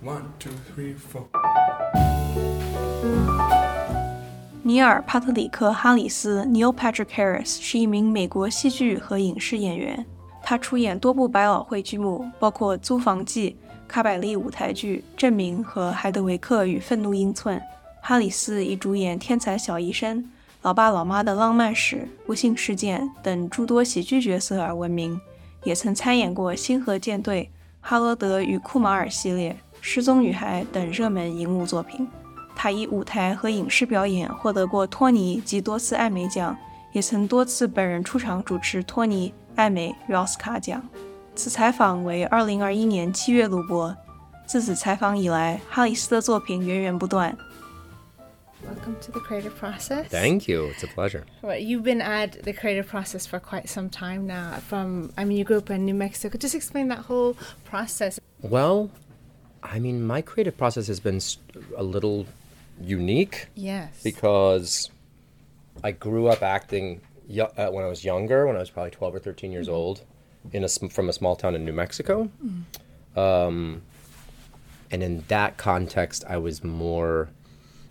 One, two, three, four. 尼尔·帕特里克·哈里斯 （Neil Patrick Harris） 是一名美国戏剧和影视演员。他出演多部百老汇剧目，包括《租房记》、卡百利舞台剧《证明》和《海德维克与愤怒英寸》。哈里斯以主演《天才小医生》、《老爸老妈的浪漫史》、《不幸事件》等诸多喜剧角色而闻名，也曾参演过《星河舰队》、《哈罗德与库马尔》系列、《失踪女孩》等热门荧幕作品。他以舞台和影视表演获得过托尼及多次艾美奖，也曾多次本人出场主持托尼、艾美与奥斯卡奖。此采访为2021年7月录播。自此采访以来，哈里斯的作品源源不断。 Welcome to the creative process. Thank you. It's a pleasure. Well, you've been at the creative process for quite some time now. From, I mean, you grew up in New Mexico. Just explain that whole process. Well, I mean, my creative process has been a little unique Yes. because I grew up acting yo- uh, when I was younger, when I was probably 12 or 13 years old, in a, from a small town in New Mexico. Um, and in that context, I was more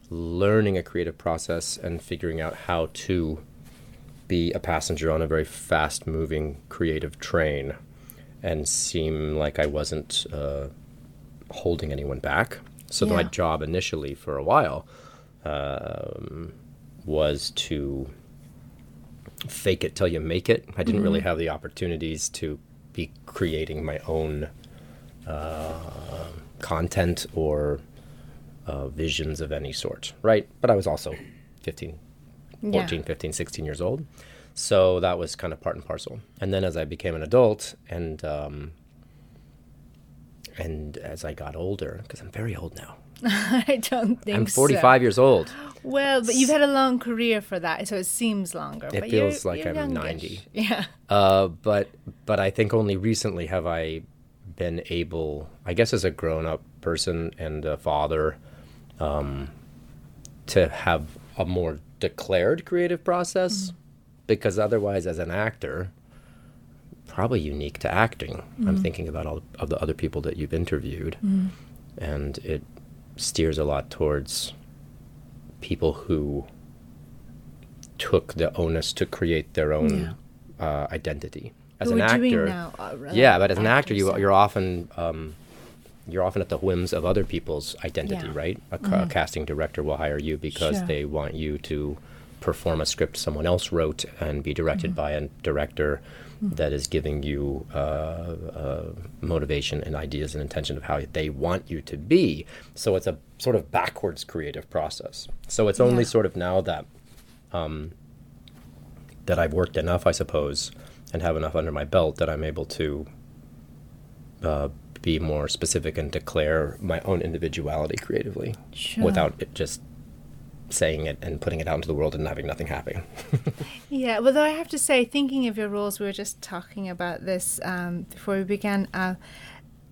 learning a creative process and figuring out how to be a passenger on a very fast moving creative train and seem like I wasn't uh, holding anyone back. So my job initially for a while um, was to fake it till you make it. I didn't really have the opportunities to be creating my own uh, content or uh, visions of any sort, right? But I was also 15, 14, 15, 16 years old. So that was kind of part and parcel. And then as I became an adult and um, and as I got older, because I'm very old now. I don't think I'm so. 45 years old. Well, but you've had a long career for that, so it seems longer. It but you're- feels like you're I'm youngish. 90. Yeah. Uh, but but I think only recently have I been able, I guess, as a grown-up person and a father, um, to have a more declared creative process. Because otherwise, as an actor, probably unique to acting. I'm thinking about all of the other people that you've interviewed, and it steers a lot towards people who took the onus to create their own uh, identity as Who an actor. uh, yeah, but as an actor, you, you're often um, you're often at the whims of other people's identity, Yeah. right? A, ca- a casting director will hire you because Sure. they want you to perform a script someone else wrote and be directed by a director that is giving you uh, uh, motivation and ideas and intention of how they want you to be. So it's a sort of backwards creative process. So it's only Yeah. sort of now that um, that I've worked enough, I suppose, and have enough under my belt that I'm able to uh, be more specific and declare my own individuality creatively Sure. without it just saying it and putting it out into the world and having nothing happen. Yeah, well, though I have to say, thinking of your roles, we were just talking about this um, before we began. Uh,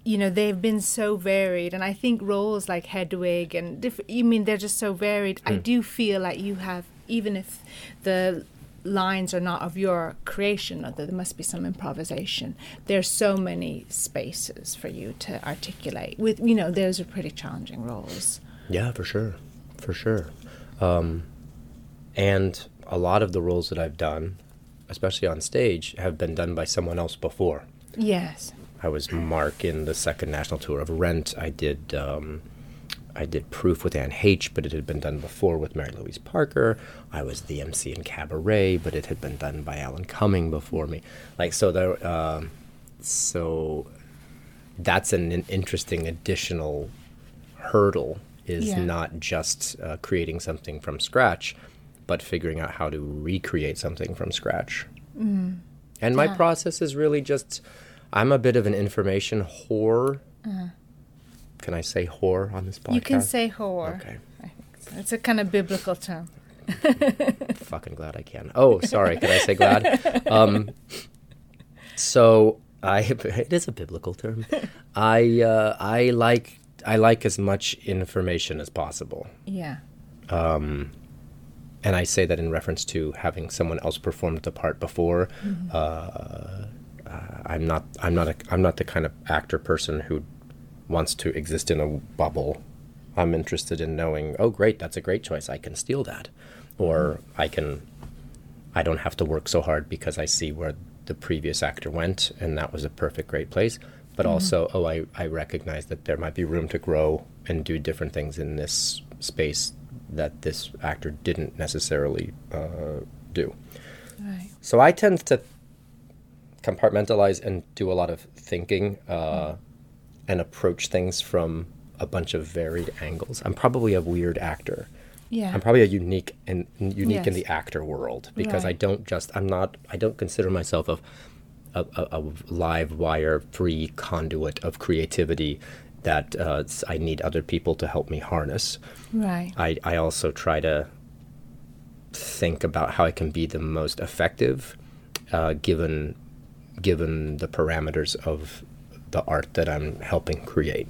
you know, they've been so varied, and I think roles like Hedwig and diff- you mean they're just so varied. I do feel like you have, even if the lines are not of your creation, that there must be some improvisation. There's so many spaces for you to articulate. With you know, those are pretty challenging roles. Yeah, for sure, for sure. Um, and a lot of the roles that I've done, especially on stage, have been done by someone else before. Yes. I was Mark in the second national tour of Rent. I did um, I did Proof with Anne Heche, but it had been done before with Mary Louise Parker. I was the MC in Cabaret, but it had been done by Alan Cumming before me. Like so, there. Um so that's an, an interesting additional hurdle. Is Yeah. not just uh, creating something from scratch, but figuring out how to recreate something from scratch. And my Yeah. process is really just I'm a bit of an information whore. Can I say whore on this podcast? You can say whore. Okay. So. It's a kind of biblical term. Fucking glad I can. Oh, sorry. Can I say glad? Um, so I it is a biblical term. I uh, I like I like as much information as possible. Yeah. and I say that in reference to having someone else performed the part before. Uh, uh, I'm not. I'm not. A, I'm not the kind of actor person who wants to exist in a bubble. I'm interested in knowing, oh, great, that's a great choice. I can steal that. Or I can, I don't have to work so hard because I see where the previous actor went and that was a perfect, great place. But also, oh, I, I recognize that there might be room to grow and do different things in this space that this actor didn't necessarily uh, do. Right. So I tend to compartmentalize and do a lot of thinking uh, and approach things from a bunch of varied angles. I'm probably a weird actor. Yeah. I'm probably a unique and unique in the actor world because I don't just I'm not I don't consider myself a a, a, live wire free conduit of creativity that uh, I need other people to help me harness. right. I, I also try to think about how I can be the most effective, uh, given given the parameters of the art that I'm helping create.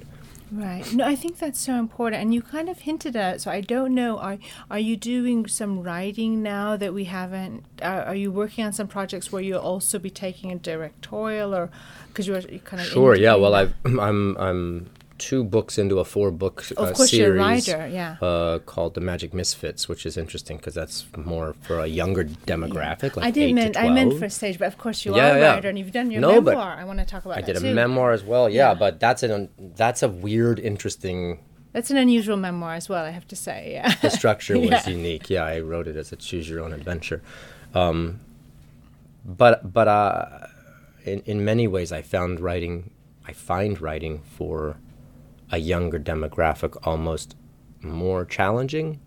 Right. No, I think that's so important, and you kind of hinted at. it, So I don't know. Are are you doing some writing now that we haven't? Are, are you working on some projects where you'll also be taking a directorial, or because you're, you're kind of Sure. Yeah. Well, I've I'm I'm two books into a four book uh, series. writer, yeah. Uh, called The Magic Misfits, which is interesting because that's more for a younger demographic. Like I didn't to meant I meant 12. for stage, but of course you Yeah, are a yeah. writer and you've done your No, memoir. I want to talk about I did a too. memoir as well. Yeah, Yeah. but that's an that's a weird, interesting That's an unusual memoir as well. I have to say. Yeah. the structure was Yeah. unique. Yeah, I wrote it as a choose your own adventure. Um, but but uh, in in many ways, I found writing. I find writing for a younger demographic almost more challenging,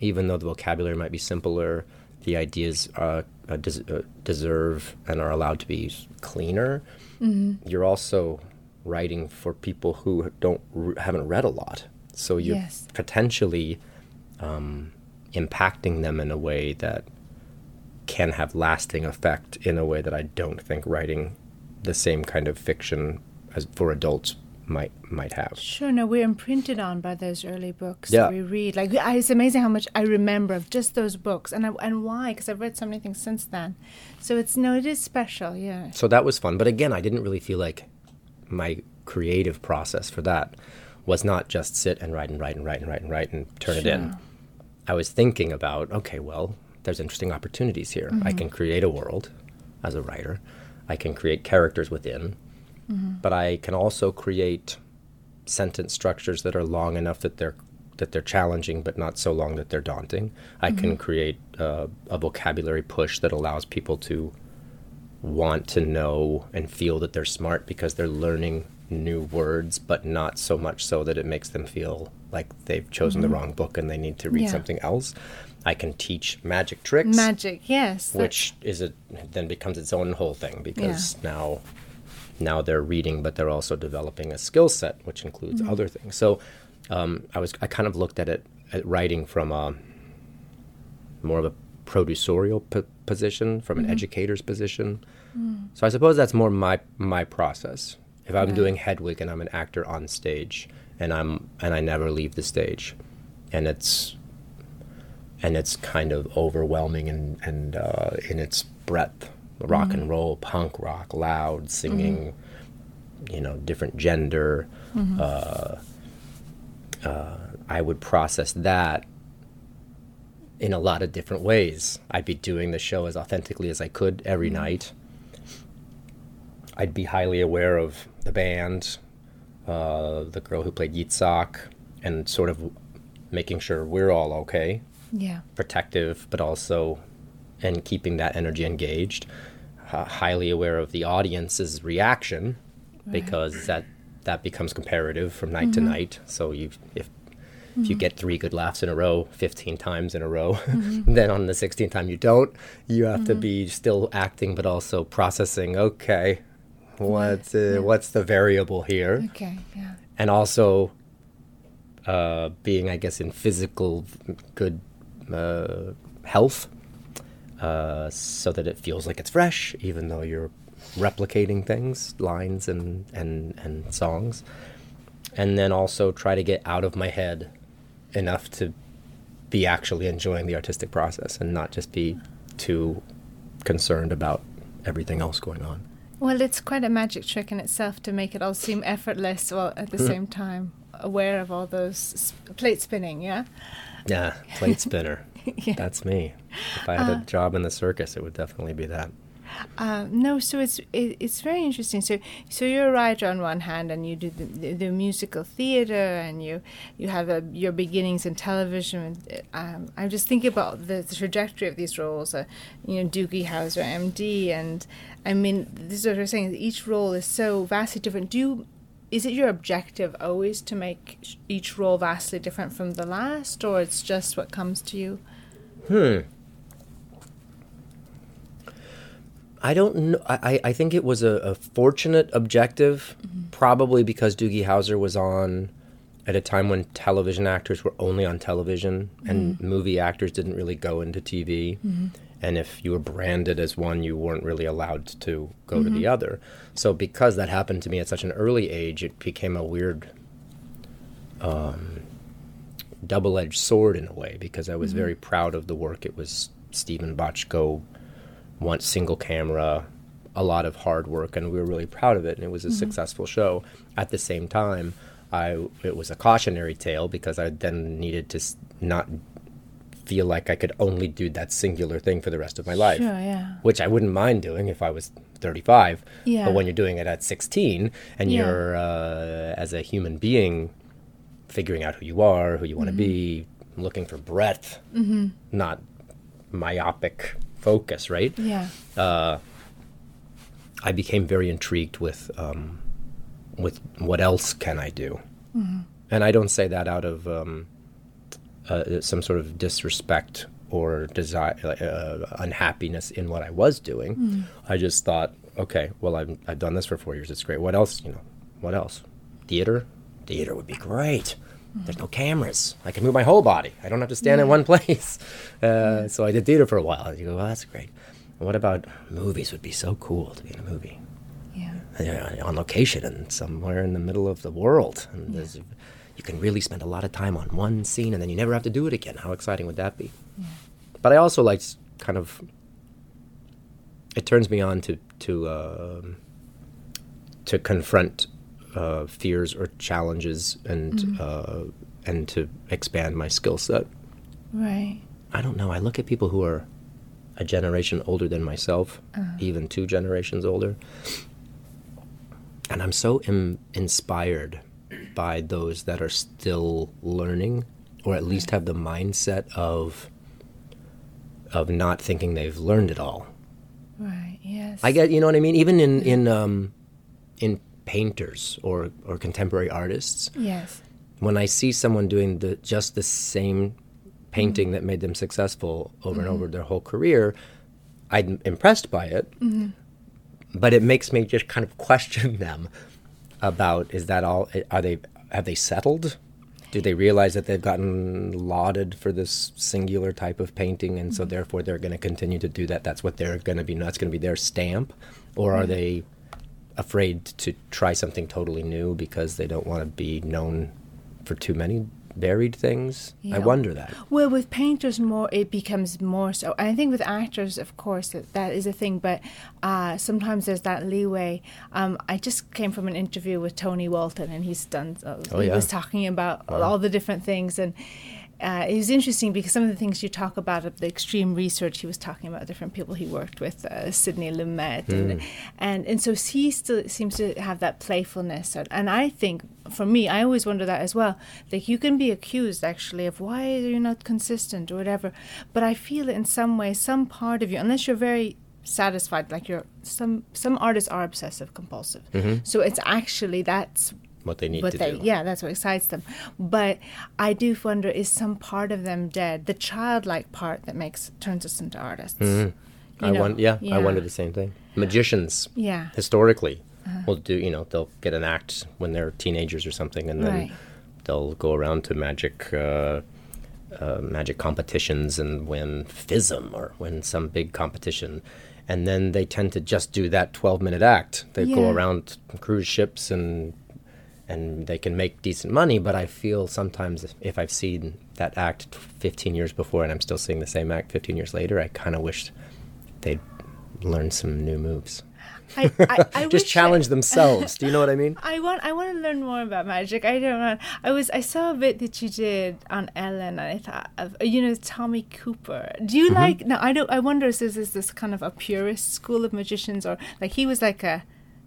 even though the vocabulary might be simpler. The ideas uh, uh, des- uh, deserve and are allowed to be cleaner. You're also writing for people who don't re- haven't read a lot, so you're Yes. potentially um, impacting them in a way that can have lasting effect in a way that I don't think writing the same kind of fiction as for adults might might have. Sure, no, we're imprinted on by those early books Yeah. that we read. Like, I, it's amazing how much I remember of just those books, and I, and why? Because I've read so many things since then. So it's no, it is special. Yeah. So that was fun, but again, I didn't really feel like my creative process for that was not just sit and write and write and write and write and write and turn it in. I was thinking about, okay, well, there's interesting opportunities here. I mm-hmm. can create a world as a writer. I can create characters within, Mm-hmm. but I can also create sentence structures that are long enough that they're that they're challenging, but not so long that they're daunting. I can mm-hmm. create uh, a vocabulary push that allows people to want to know and feel that they're smart because they're learning new words, but not so much so that it makes them feel like they've chosen the mm-hmm. wrong book and they need to read Yeah. something else. I can teach magic tricks, Magic, yes. which is a then becomes its own whole thing because now now they're reading, but they're also developing a skill set, which includes Mm-hmm. other things. So um, I was I kind of looked at it at writing from a more of a producerial p- position, from Mm-hmm. an educator's position. Mm. So I suppose that's more my my process. If I'm doing Hedwig and I'm an actor on stage and I'm and I never leave the stage, and it's and it's kind of overwhelming and and uh, in its breadth, rock Mm-hmm. and roll, punk rock, loud singing, you know, different gender. Mm-hmm. Uh, uh, I would process that in a lot of different ways. I'd be doing the show as authentically as I could every night. I'd be highly aware of the band, uh, the girl who played Yitzhak, and sort of making sure we're all okay, yeah. protective, but also and keeping that energy engaged. H- highly aware of the audience's reaction because that that becomes comparative from night to night. So you if if you get three good laughs in a row 15 times in a row then on the 16th time you don't you have to be still acting but also processing okay what's uh, what's the variable here? Okay, yeah. and also uh, being, I guess, in physical good uh, health, uh, so that it feels like it's fresh, even though you're replicating things, lines and and and songs, and then also try to get out of my head enough to be actually enjoying the artistic process and not just be too concerned about everything else going on. Well, it's quite a magic trick in itself to make it all seem effortless while at the Hmm. same time aware of all those s- plate spinning, yeah? Yeah, plate spinner. yeah. That's me. If I had a job in the circus, it would definitely be that. Uh, no, so it's it, it's very interesting. So so you're a writer on one hand, and you do the, the, the musical theater, and you you have a, your beginnings in television. And, um, I'm just thinking about the, the trajectory of these roles. Uh, you know, Doogie Howser, MD, and I mean, this is what you're saying. Each role is so vastly different. Do you, is it your objective always to make each role vastly different from the last, or it's just what comes to you? Hmm. I don't know. I, I- I think it was a, a fortunate objective, mm-hmm. probably because Doogie Howser was on at a time when television actors were only on television and mm-hmm. movie actors didn't really go into TV. Mm-hmm. And if you were branded as one, you weren't really allowed to go to the other. So, because that happened to me at such an early age, it became a weird um, double edged sword in a way because I was very proud of the work. It was Steven Bochco, one single camera, a lot of hard work, and we were really proud of it. And it was a successful show. At the same time, I it was a cautionary tale because I then needed to not feel like I could only do that singular thing for the rest of my life Sure, yeah. which I wouldn't mind doing if I was 35. Yeah. But when you're doing it at 16 and Yeah. you're, uh, as a human being, figuring out who you are, who you want to be, looking for breadth, not myopic focus, right? Yeah. I became very intrigued with um, with what else can I do, and I don't say that out of um, uh, some sort of disrespect or desire, uh, unhappiness in what I was doing. I just thought, okay, well, I've I've done this for four years. It's great. What else? You know, what else? Theater. Theater would be great. There's no cameras. I can move my whole body. I don't have to stand in one place. Uh, So I did theater for a while. You go, well, that's great. What about movies? Would be so cool to be in a movie Yeah. uh, on location and somewhere in the middle of the world. And there's, you can really spend a lot of time on one scene and then you never have to do it again. How exciting would that be? But I also like kind of. It turns me on to to um to confront uh, fears or challenges and uh, and to expand my skill set. Right. I don't know. I look at people who are a generation older than myself, even two generations older, and I'm so Im- inspired by those that are still learning, or at least have the mindset of of not thinking they've learned it all. Right. Yes. I get, you know what I mean. Even in in um, in painters or or contemporary artists, Yes. when I see someone doing the just the same painting that made them successful over and mm-hmm. over their whole career, I'm impressed by it. Mm-hmm. But it makes me just kind of question them about is that all are they have they settled? Do they realize that they've gotten lauded for this singular type of painting and so mm-hmm. therefore they're going to continue to do that? That's what they're going to be that's going to be their stamp or are they afraid to try something totally new because they don't want to be known for too many varied things. Yeah. I wonder that. Well, with painters, more it becomes more so. And I think with actors, of course, that, that is a thing. But uh, sometimes there's that leeway. Um, I just came from an interview with Tony Walton, and he's done. Uh, Oh, he yeah. was talking about all the different things, and uh, it was interesting because some of the things you talk about of the extreme research, he was talking about different people he worked with, uh, Sidney Lumet, and, and and so he still seems to have that playfulness, and, and I think for me, I always wonder that as well. Like you can be accused actually of why are you not consistent or whatever, but I feel in some way, some part of you, unless you're very satisfied, like you're some some artists are obsessive compulsive, so it's actually that's What they need what to they do. yeah that's what excites them but i do wonder is some part of them dead the childlike part that makes turns us into artists I You know, won- yeah, I wonder the same thing. Magicians yeah historically will do, you know, they'll get an act when they're teenagers or something and then Right. they'll go around to magic uh, uh, magic competitions and win FISM or win some big competition. And then they tend to just do that 12 minute act. They go around cruise ships and and they can make decent money, but I feel sometimes if, if I've seen that act 15 years before and I'm still seeing the same act 15 years later, I kind of wish they'd learn some new moves. I, I, I just challenge I, themselves. Do you know what I mean? I want I want to learn more about magic. I don't know. I was I saw a bit that you did on Ellen, and I thought of you know Tommy Cooper. Do you Mm-hmm. like? No, I don't. I wonder if this is this kind of a purist school of magicians, or like he was like a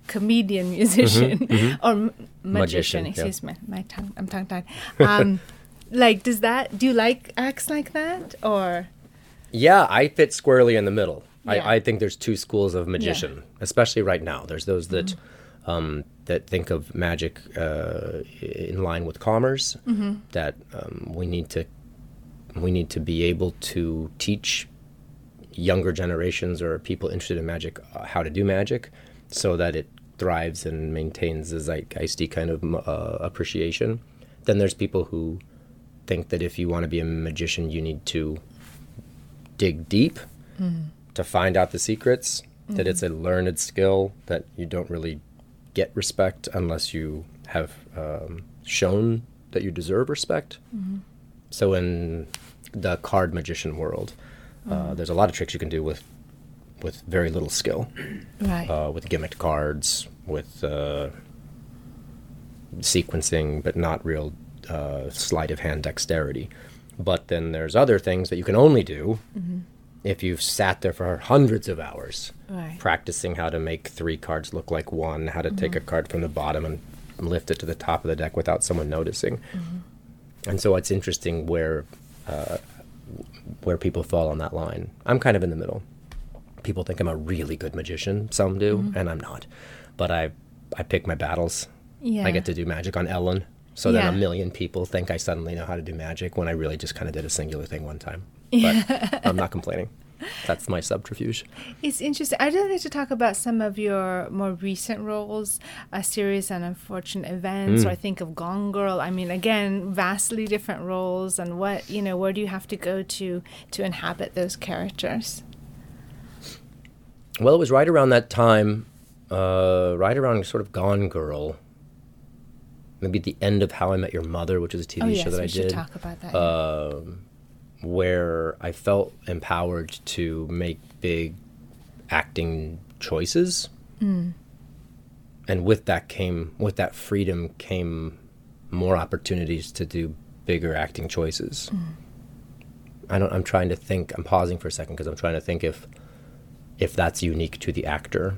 comedian musician or m- magician. Mm-hmm, Magician, yeah. excuse me, my tongue. I'm tongue tied. Um, like, does that? Do you like acts like that, or? Yeah, I fit squarely in the middle. Yeah. I, I think there's two schools of magician, especially right now. There's those that Mm-hmm. um, that think of magic uh, in line with commerce. Mm-hmm. That um, we need to we need to be able to teach younger generations or people interested in magic uh, how to do magic, so that it thrives and maintains a zeitgeisty kind of uh, appreciation. Then there's people who think that if you want to be a magician, you need to dig deep to find out the secrets, that it's a learned skill, that you don't really get respect unless you have um, shown that you deserve respect. So, in the card magician world, uh, there's a lot of tricks you can do with with very little skill, Right. uh, with gimmicked cards, with uh, sequencing, but not real uh, sleight of hand dexterity. But then there's other things that you can only do if you've sat there for hundreds of hours Right. practicing how to make three cards look like one, how to take a card from the bottom and lift it to the top of the deck without someone noticing. And so it's interesting where uh, where people fall on that line. I'm kind of in the middle. People think I'm a really good magician. Some do, and I'm not. But I I pick my battles. Yeah. I get to do magic on Ellen. So then a million people think I suddenly know how to do magic when I really just kind of did a singular thing one time. But I'm not complaining. That's my subterfuge. It's interesting. I'd like to talk about some of your more recent roles, a series and unfortunate events, Mm. or I think of Gone Girl. I mean, again, vastly different roles, and what you know, where do you have to go to to inhabit those characters? Well, it was right around that time, uh, right around sort of Gone Girl. Maybe at the end of How I Met Your Mother, which is a TV oh yes, show that we I should did, talk about that. um, where I felt empowered to make big acting choices. And with that came, with that freedom came more opportunities to do bigger acting choices. I don't. I'm trying to think. I'm pausing for a second because I'm trying to think if if that's unique to the actor.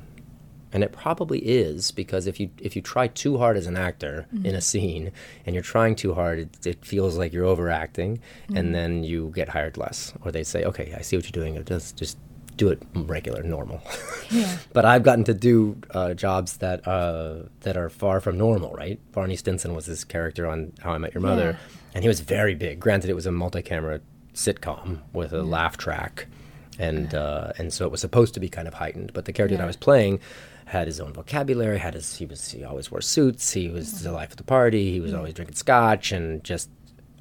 And it probably is because if you if you try too hard as an actor in a scene and you're trying too hard it, it feels like you're overacting and then you get hired less. Or they say okay i see what you're doing just just do it regular normal. Yeah. but i've gotten to do uh, jobs that uh, that are far from normal right? Barney stinson was this character on how i met your mother Yeah. and he was very big. Granted it was a multi-camera sitcom with a laugh track and uh, and so it was supposed to be kind of heightened. But the character that I was playing had his own vocabulary. Had his he was he always wore suits. He was the life of the party. He was always drinking scotch and just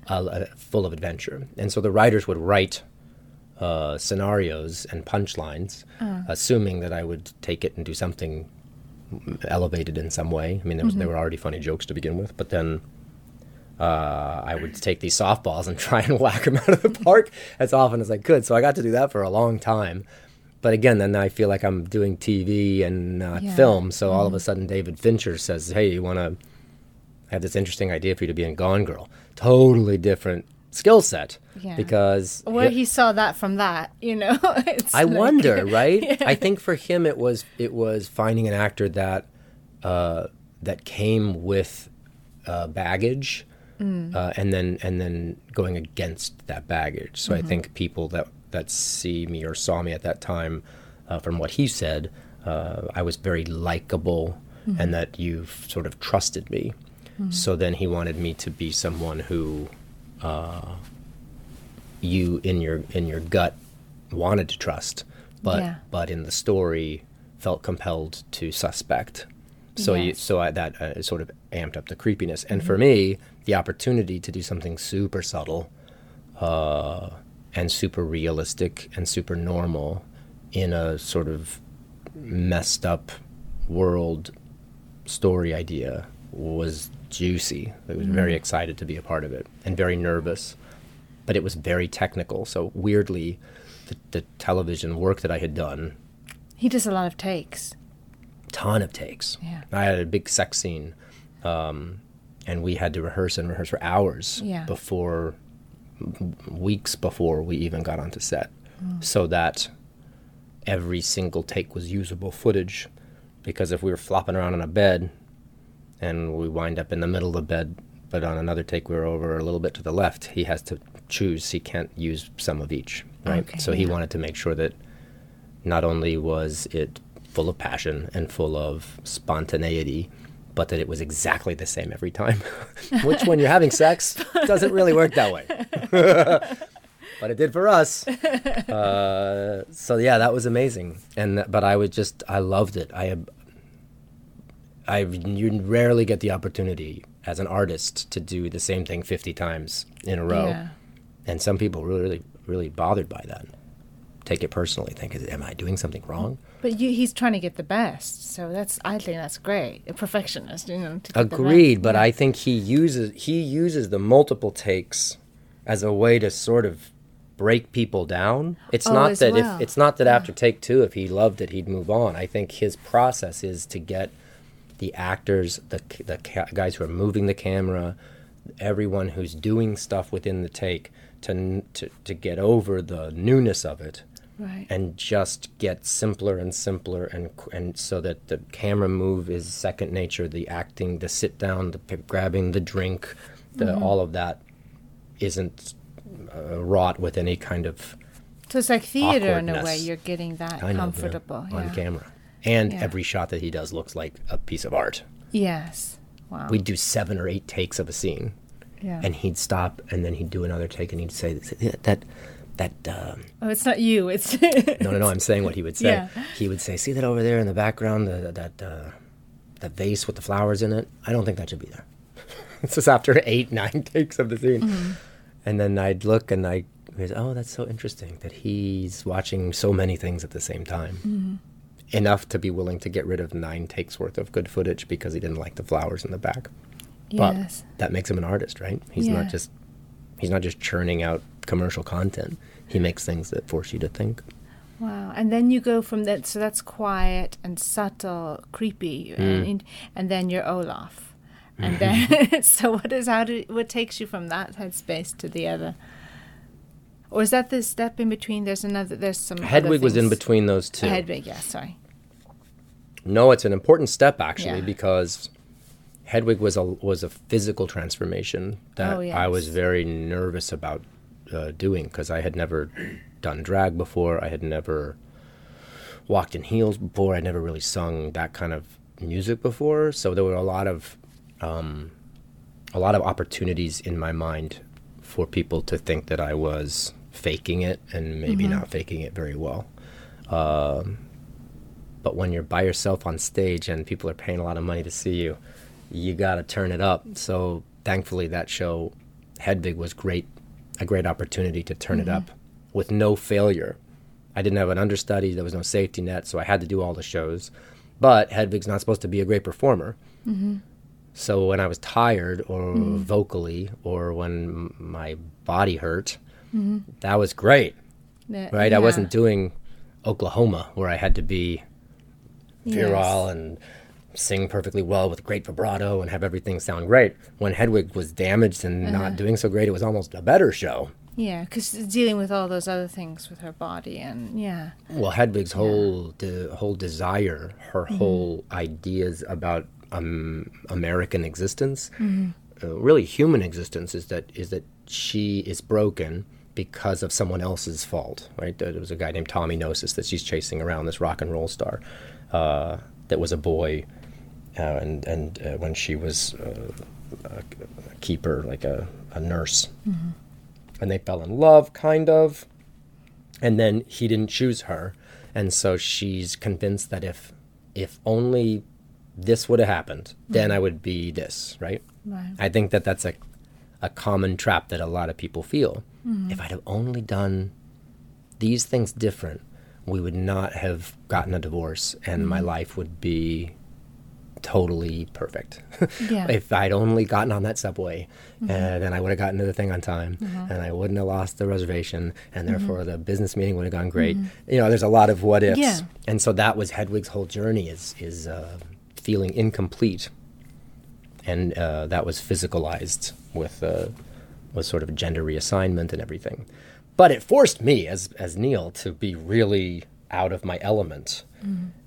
uh, uh, full of adventure. And so the writers would write uh, scenarios and punchlines, assuming that I would take it and do something elevated in some way. I mean, there, was, there were already funny jokes to begin with, but then uh, I would take these softballs and try and whack them out of the park as often as I could. So I got to do that for a long time. But again, then I feel like I'm doing TV and not Yeah. film. So all of a sudden, David Fincher says, "Hey, you want to I have this interesting idea for you to be in Gone Girl?" Totally different skill set Yeah. because Where hi- he saw that from that, you know. It's I like- wonder, right? I think for him it was it was finding an actor that uh, that came with uh, baggage, uh, and then and then going against that baggage. So I think people that that see me or saw me at that time, uh, from what he said, uh, I was very likable, and that you sort of trusted me. So then he wanted me to be someone who you in your in your gut wanted to trust, but Yeah. but in the story felt compelled to suspect. So you so I, that uh, sort of amped up the creepiness. And for me, the opportunity to do something super subtle, uh, and super realistic and super normal, in a sort of messed up world story idea was juicy. I was very excited to be a part of it and very nervous. But it was very technical. So weirdly, the, the television work that I had done, He does a lot of takes. ton of takes. Yeah. I had a big sex scene, um, and we had to rehearse and rehearse for hours Yeah. before, weeks before we even got onto set, mm. so that every single take was usable footage. Because if we were flopping around on a bed, and we wind up in the middle of the bed, but on another take we were over a little bit to the left, he has to choose. He can't use some of each, right? Okay, so he wanted to make sure that not only was it full of passion and full of spontaneity, but that it was exactly the same every time. Which, when you're having sex, doesn't really work that way. but it did for us. Uh, so yeah, that was amazing. And but I was just I loved it. I I you rarely get the opportunity as an artist to do the same thing 50 times in a row. Yeah. And some people really really really bothered by that. Take it personally. Think, am I doing something wrong? But you, he's trying to get the best, so that's I think that's great. A perfectionist, you know. to get the best. Agreed, but Yeah. I think he uses he uses the multiple takes as a way to sort of break people down. It's Oh, not that well. if it's not that after take 2 if he loved it he'd move on. I think his process is to get the actors, the the ca- guys who are moving the camera, everyone who's doing stuff within the take to to to get over the newness of it right. and just get simpler and simpler and and so that the camera move is second nature the acting the sit down the grabbing the drink the Mm-hmm. all of that isn't uh, wrought with any kind of So it's like theater in a way. You're getting that know, yeah, comfortable on yeah. camera and Yeah. every shot that he does looks like a piece of art Yes. Wow. we'd do seven or eight takes of a scene yeah. and he'd stop and then he'd do another take and he'd say that that um, oh, it's not you. It's No, no, no. I'm saying what he would say. Yeah. He would say, "See that over there in the background, the, that uh, that vase with the flowers in it. I don't think that should be there." this was after eight, nine takes of the scene, Mm-hmm. and then I'd look and I, was, oh, that's so interesting that he's watching so many things at the same time. Mm-hmm. Enough to be willing to get rid of nine takes worth of good footage because he didn't like the flowers in the back. yes. But that makes him an artist, right? He's Yeah. not just he's not just churning out commercial content. He makes things that force you to think. Wow. And then you go from that. So that's quiet and subtle, creepy, Mm. and and then you're Olaf. And then, so what is how do what takes you from that headspace to the other? Or is that the step in between? There's another. There's some. Hedwig was in between those two. Hedwig, yeah. Sorry. No, it's an important step actually Yeah. because Hedwig was a was a physical transformation that Oh, I was very nervous about uh, doing because I had never done drag before. I had never walked in heels before. I'd never really sung that kind of music before. So there were a lot of um, a lot of opportunities in my mind for people to think that I was faking it and maybe not faking it very well. Um, but when you're by yourself on stage and people are paying a lot of money to see you, you got to turn it up. So thankfully, that show, Hedwig, was great, a great opportunity to turn it mm-hmm. up with no failure. I didn't have an understudy, there was no safety net, so I had to do all the shows. But Hedwig's not supposed to be a great performer. Mm-hmm. So when I was tired or mm-hmm. vocally or when m- my body hurt, that was great, The- right? I wasn't doing Oklahoma where I had to be virile Yes. and sing perfectly well with great vibrato and have everything sound great. When Hedwig was damaged and Uh-huh. not doing so great, it was almost a better show. Yeah, because dealing with all those other things with her body and yeah. Well, Hedwig's whole de- whole desire, her Mm-hmm. whole ideas about um, American existence, Mm-hmm. uh, really human existence, is that is that she is broken because of someone else's fault. Right? There was a guy named Tommy Gnosis that she's chasing around, this rock and roll star, uh, that was a boy, Uh, and and uh, when she was uh, a, keeper, like a, a nurse, mm-hmm. and they fell in love, kind of. And then he didn't choose her. And so she's convinced that if if only this would have happened mm-hmm. then i would be this right? Right. i think that that's a a common trap that a lot of people feel. Mm-hmm. If i'd have only done these things different we would not have gotten a divorce and my life would be totally perfect. Yeah. if I'd only gotten on that subway, and then I would have gotten to the thing on time, and I wouldn't have lost the reservation, and therefore the business meeting would have gone great. You know, there's a lot of what ifs, Yeah. and so that was Hedwig's whole journey is is uh, feeling incomplete, and uh, that was physicalized with uh, with sort of gender reassignment and everything. But it forced me as as Neil to be really out of my element,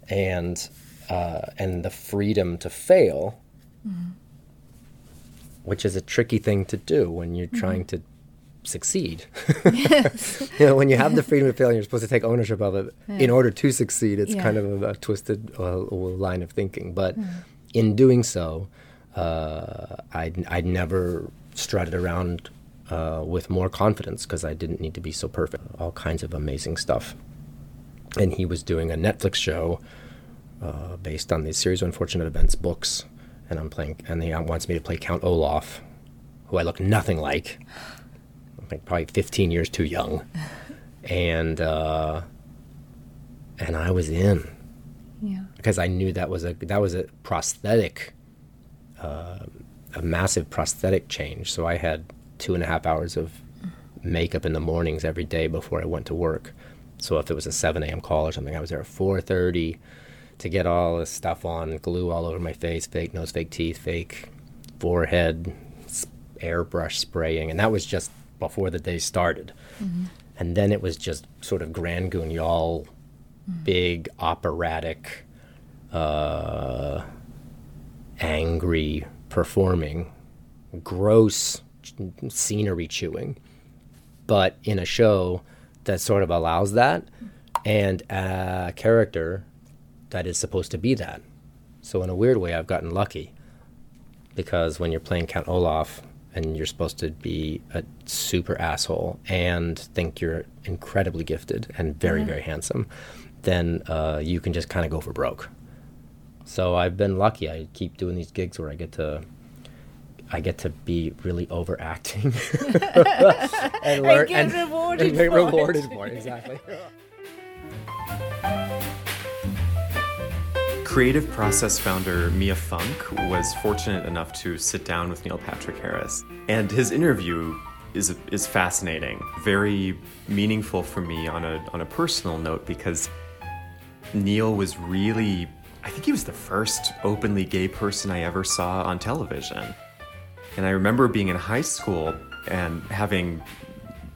and uh, and the freedom to fail, which is a tricky thing to do when you're trying to succeed. Yes. you know, when you have the freedom to fail and you're supposed to take ownership of it in order to succeed, it's Yeah. kind of a, a twisted uh, line of thinking. But in doing so, uh, I'd, I'd never strutted around uh, with more confidence because I didn't need to be so perfect. All kinds of amazing stuff. And he was doing a Netflix show uh, based on the series of unfortunate events books, and I'm playing, and he wants me to play Count Olaf, who I look nothing like. I'm like probably 15 years too young, and uh, and I was in Yeah. because I knew that was a that was a prosthetic, uh, a massive prosthetic change. So I had two and a half hours of makeup in the mornings every day before I went to work. So if it was a 7 a.m. call or something, I was there at 4:30 to get all this stuff on, glue all over my face, fake nose, fake teeth, fake forehead, airbrush spraying, and that was just before the day started. Mm-hmm. And then it was just sort of Grand Guignol, mm-hmm. big operatic, uh, angry performing, gross scenery chewing, but in a show that sort of allows that, and a character that is supposed to be that. So in a weird way, I've gotten lucky because when you're playing Count Olaf and you're supposed to be a super asshole and think you're incredibly gifted and very very handsome, then uh, you can just kind of go for broke. So I've been lucky. I keep doing these gigs where I get to. I get to be really overacting and learn get rewarded and get it. rewarded for it. Exactly. Creative Process founder Mia Funk was fortunate enough to sit down with Neil Patrick Harris, and his interview is is fascinating, very meaningful for me on a on a personal note because Neil was really I think he was the first openly gay person I ever saw on television. And I remember being in high school and having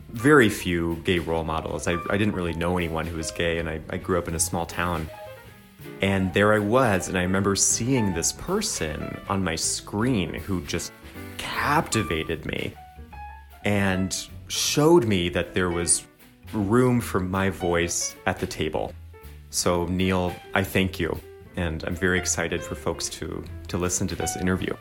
very few gay role models. I, I didn't really know anyone who was gay, and I, I grew up in a small town. And there I was, and I remember seeing this person on my screen who just captivated me and showed me that there was room for my voice at the table. So, Neil, I thank you, and I'm very excited for folks to, to listen to this interview.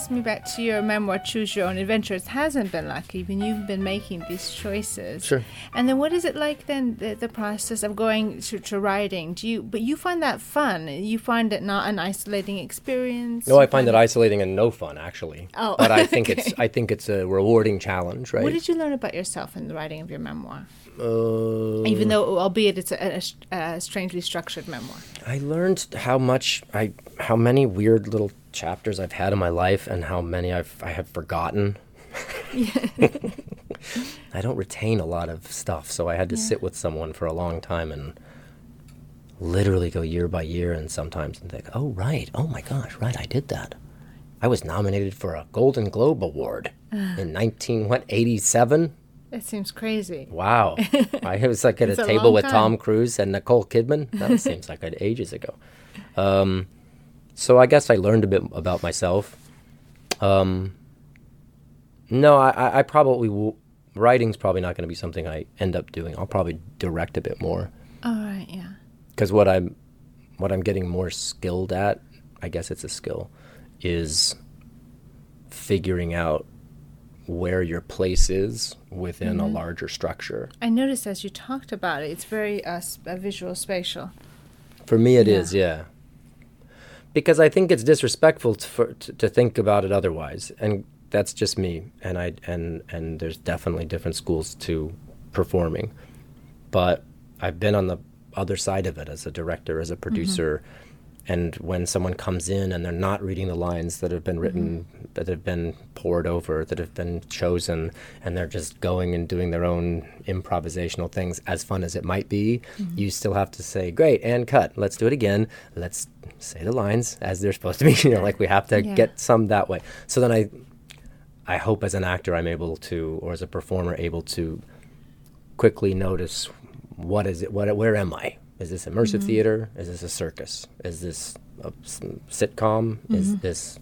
Brings me back to your memoir, Choose Your Own Adventure. It hasn't been lucky when you've been making these choices. Sure. And then what is it like then, the, the process of going to, to writing? Do you, but you find that fun. You find it not an isolating experience. No, I find it isolating and no fun actually. Oh, but I think it's. I think it's a rewarding challenge, right? What did you learn about yourself in the writing of your memoir? uh, Even though, albeit it's a, a, a strangely structured memoir. I learned how much I how many weird little chapters I've had in my life and how many I've I have forgotten. I don't retain a lot of stuff, so I had to sit with someone for a long time and literally go year by year and sometimes and think, "Oh right, oh my gosh, right, I did that. I was nominated for a Golden Globe Award in 19 what 87." That seems crazy. Wow. I was like at a a table with time. Tom Cruise and Nicole Kidman. That seems like ages ago. Um, so I guess I learned a bit about myself. Um, no, I, I- probably will. Writing's probably not going to be something I end up doing. I'll probably direct a bit more All right, yeah. because what I'm what I'm getting more skilled at, I guess it's a skill, is figuring out where your place is within Mm-hmm. a larger structure. I noticed as you talked about it, it's very uh, uh, visual spatial. For me, it Yeah. is, yeah. Because I think it's disrespectful to, for, to, to think about it otherwise, and that's just me. And I and and there's definitely different schools to performing, but I've been on the other side of it as a director, as a producer. Mm-hmm. And when someone comes in and they're not reading the lines that have been written, mm-hmm. that have been poured over, that have been chosen, and they're just going and doing their own improvisational things, as fun as it might be, mm-hmm. you still have to say, great, and cut. Let's do it again. Let's say the lines as they're supposed to be. you know, like we have to Yeah. get some that way. So then I, I hope as an actor I'm able to, or as a performer, able to quickly notice what is it, what, where am I? Is this immersive mm-hmm. theater? Is this a circus? Is this a sitcom? Is mm-hmm. this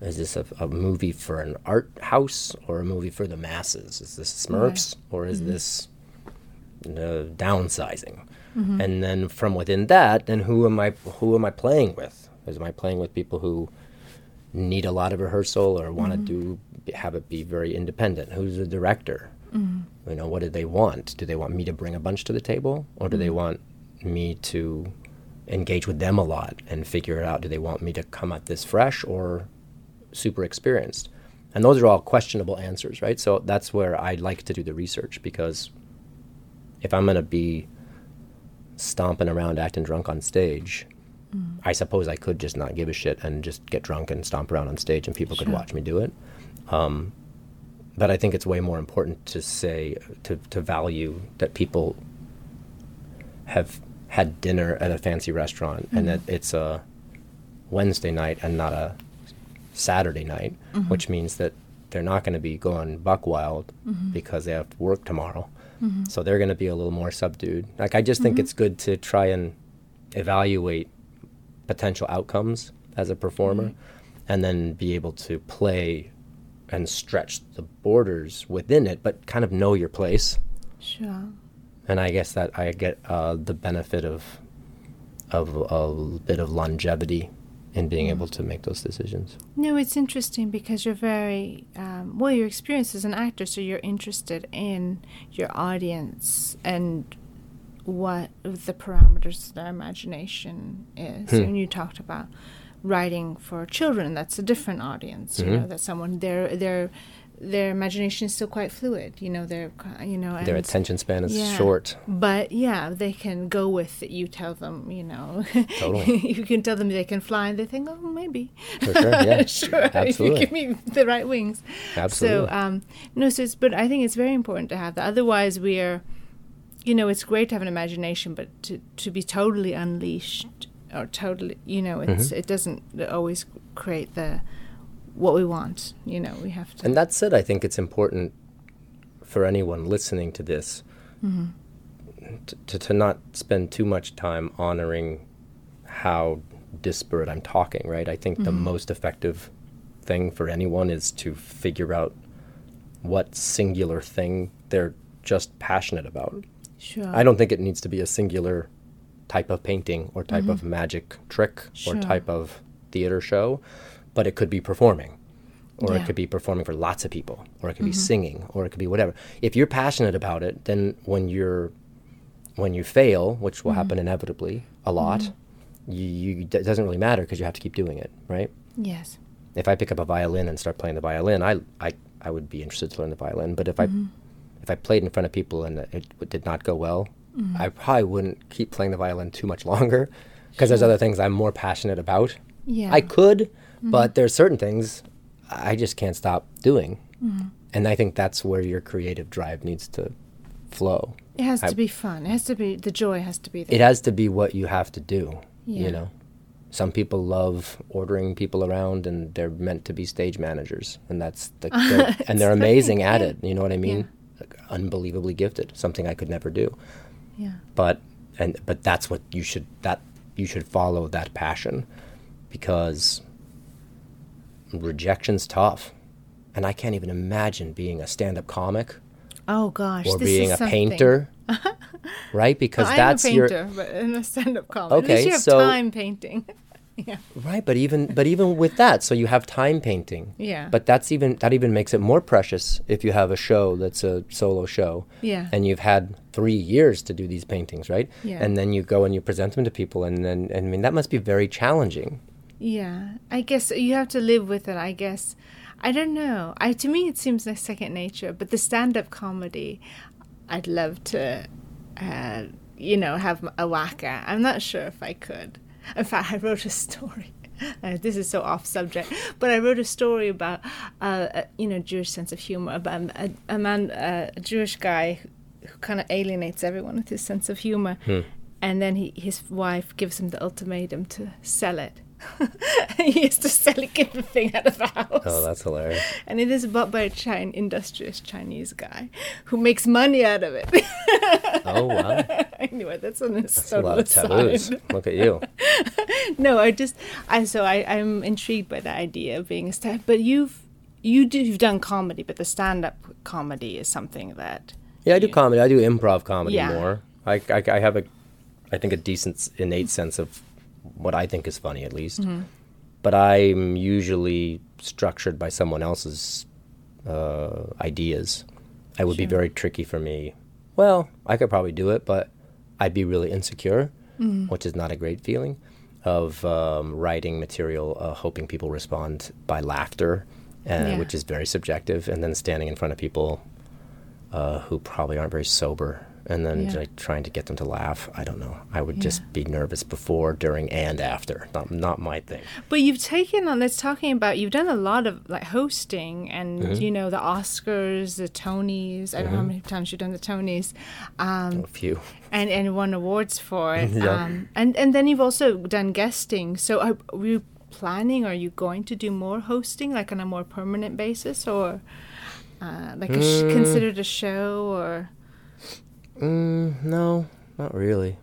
is this a, a movie for an art house or a movie for the masses? Is this Smurfs or is mm-hmm. this uh, downsizing? And then from within that, then who am I? Who am I playing with? Is am I playing with people who need a lot of rehearsal or want to do have it be very independent? Who's the director? You know, what do they want? Do they want me to bring a bunch to the table, or do they want me to engage with them a lot and figure it out? Do they want me to come at this fresh or super experienced? And those are all questionable answers, right? So that's where I like to do the research because if I'm going to be stomping around acting drunk on stage, I suppose I could just not give a shit and just get drunk and stomp around on stage and people could watch me do it. Um, but I think it's way more important to say, to, to value that people have had dinner at a fancy restaurant and that mm-hmm. it's a Wednesday night and not a Saturday night, mm-hmm. which means that they're not going to be going buck wild mm-hmm. because they have to work tomorrow. So they're going to be a little more subdued. Like I just think it's good to try and evaluate potential outcomes as a performer and then be able to play and stretch the borders within it but kind of know your place. Sure. And I guess that I get uh, the benefit of of a bit of longevity in being able to make those decisions. No, it's interesting because you're very um, well. Your experience as an actor, so you're interested in your audience and what the parameters of their imagination is. And you talked about writing for children. That's a different audience. You know, that someone their their their imagination is still quite fluid. You know, they're you know Their attention span is yeah. short. But yeah, they can go with it. You tell them, you know. Totally. you can tell them they can fly, and they think, oh, maybe. For sure, yeah. sure. If you Absolutely. give me the right wings. Absolutely. So, um, no, so it's, but I think it's very important to have that. Otherwise, we are, you know, it's great to have an imagination, but to, to be totally unleashed or totally, you know, it's, Mm-hmm. it doesn't always create the, what we want. You know, we have to. And that said, I think it's important for anyone listening to this mm-hmm. to, to, to not spend too much time honoring how disparate I'm talking, right? I think the mm-hmm. most effective thing for anyone is to figure out what singular thing they're just passionate about. sure. I don't think it needs to be a singular type of painting or type mm-hmm. of magic trick Sure. or type of theater show, but it could be performing. Or Yeah. it could be performing for lots of people, or it could be mm-hmm. singing, or it could be whatever. If you're passionate about it, then when you're when you fail, which will mm-hmm. happen inevitably a lot, mm-hmm. you, you it doesn't really matter because you have to keep doing it, right? yes. if I pick up a violin and start playing the violin, I, I, I would be interested to learn the violin. But if I if I played in front of people and it, it did not go well, I probably wouldn't keep playing the violin too much longer because there's other things I'm more passionate about. Yeah. I could, Mm-hmm. but there's certain things I just can't stop doing. Mm-hmm. And I think that's where your creative drive needs to flow. It has I- to be fun. It has to be, the joy has to be there. It has to be what you have to do, Yeah. you know. Some people love ordering people around and they're meant to be stage managers and that's the they're- and they're amazing at it, you know what I mean? Like, unbelievably gifted, something I could never do. yeah. But and but that's what you should that you should follow that passion because rejection's tough. And I can't even imagine being a stand-up comic Oh gosh. or being a something. painter. right? Because Well, that's I'm a your but in a stand-up comedy. At Okay, you have so- time painting. yeah. Right, but even but even with that, so you have time painting. Yeah. But that's even that even makes it more precious if you have a show that's a solo show. Yeah. And you've had three years to do these paintings, right? Yeah. And then you go and you present them to people, and then and I mean that must be very challenging. Yeah, I guess you have to live with it. I guess I don't know. I to me it seems like second nature. But the stand-up comedy, I'd love to uh, you know, have a whack at. I'm not sure if I could. In fact, I wrote a story. Uh, this is so off subject, but I wrote a story about, uh, a, you know, Jewish sense of humor about a, a man, uh, a Jewish guy who, who kind of alienates everyone with his sense of humor, and then he, his wife gives him the ultimatum to sell it. he has to sell it, get thing out of the house. Oh, that's hilarious. and it is bought by a Chinese industrious Chinese guy who makes money out of it. Oh wow, anyway, that's an that's a lot of taboos. aside. Look at you. No, I just I so I I'm intrigued by the idea of being a stand. But you've you do you've done comedy, but the stand up comedy is something that Yeah, I do comedy. I do improv comedy Yeah. more. I, I, I have a, I think a decent innate sense of what I think is funny at least. Mm-hmm. But I'm usually structured by someone else's uh, ideas. It would be very tricky for me. Well, I could probably do it, but I'd be really insecure, Mm-hmm. which is not a great feeling. Of um, writing material, uh, hoping people respond by laughter, uh, Yeah. which is very subjective, and then standing in front of people uh, who probably aren't very sober and then Yeah. like trying to get them to laugh i don't know i would Yeah. just be nervous before during and after not, not my thing But you've taken on. Let's talking about. You've done a lot of like hosting, and Mm-hmm. you know the Oscars, the Tonys. I don't know how many times you've done the Tonys, um, a few and and won awards for it. Yeah. Um, and and then you've also done guesting. So are, are you planning? Are you going to do more hosting, like on a more permanent basis, or uh, like a sh- Mm. considered a show, or mm, no not really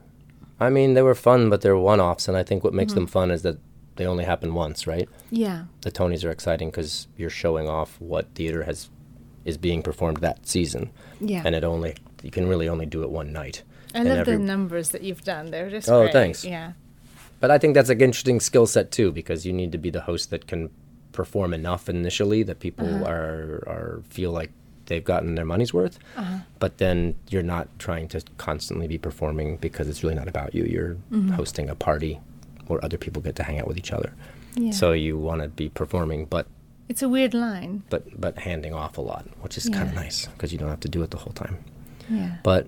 i mean they were fun but they're one-offs and i think what makes Mm-hmm. them fun is that they only happen once right yeah, the tonys are exciting because you're showing off what theater has is being performed that season yeah. and it only you can really only do it one night I and love the numbers that you've done. They're just Oh, great. thanks. Yeah, But I think that's an interesting skill set too, because you need to be the host that can perform enough initially that people Uh-huh. are are feel like they've gotten their money's worth. Uh-huh. But then you're not trying to constantly be performing because it's really not about you. You're Mm-hmm. hosting a party where other people get to hang out with each other. yeah. So you want to be performing, but it's a weird line. but but handing off a lot, which is kind of nice because you don't have to do it the whole time. Yeah. But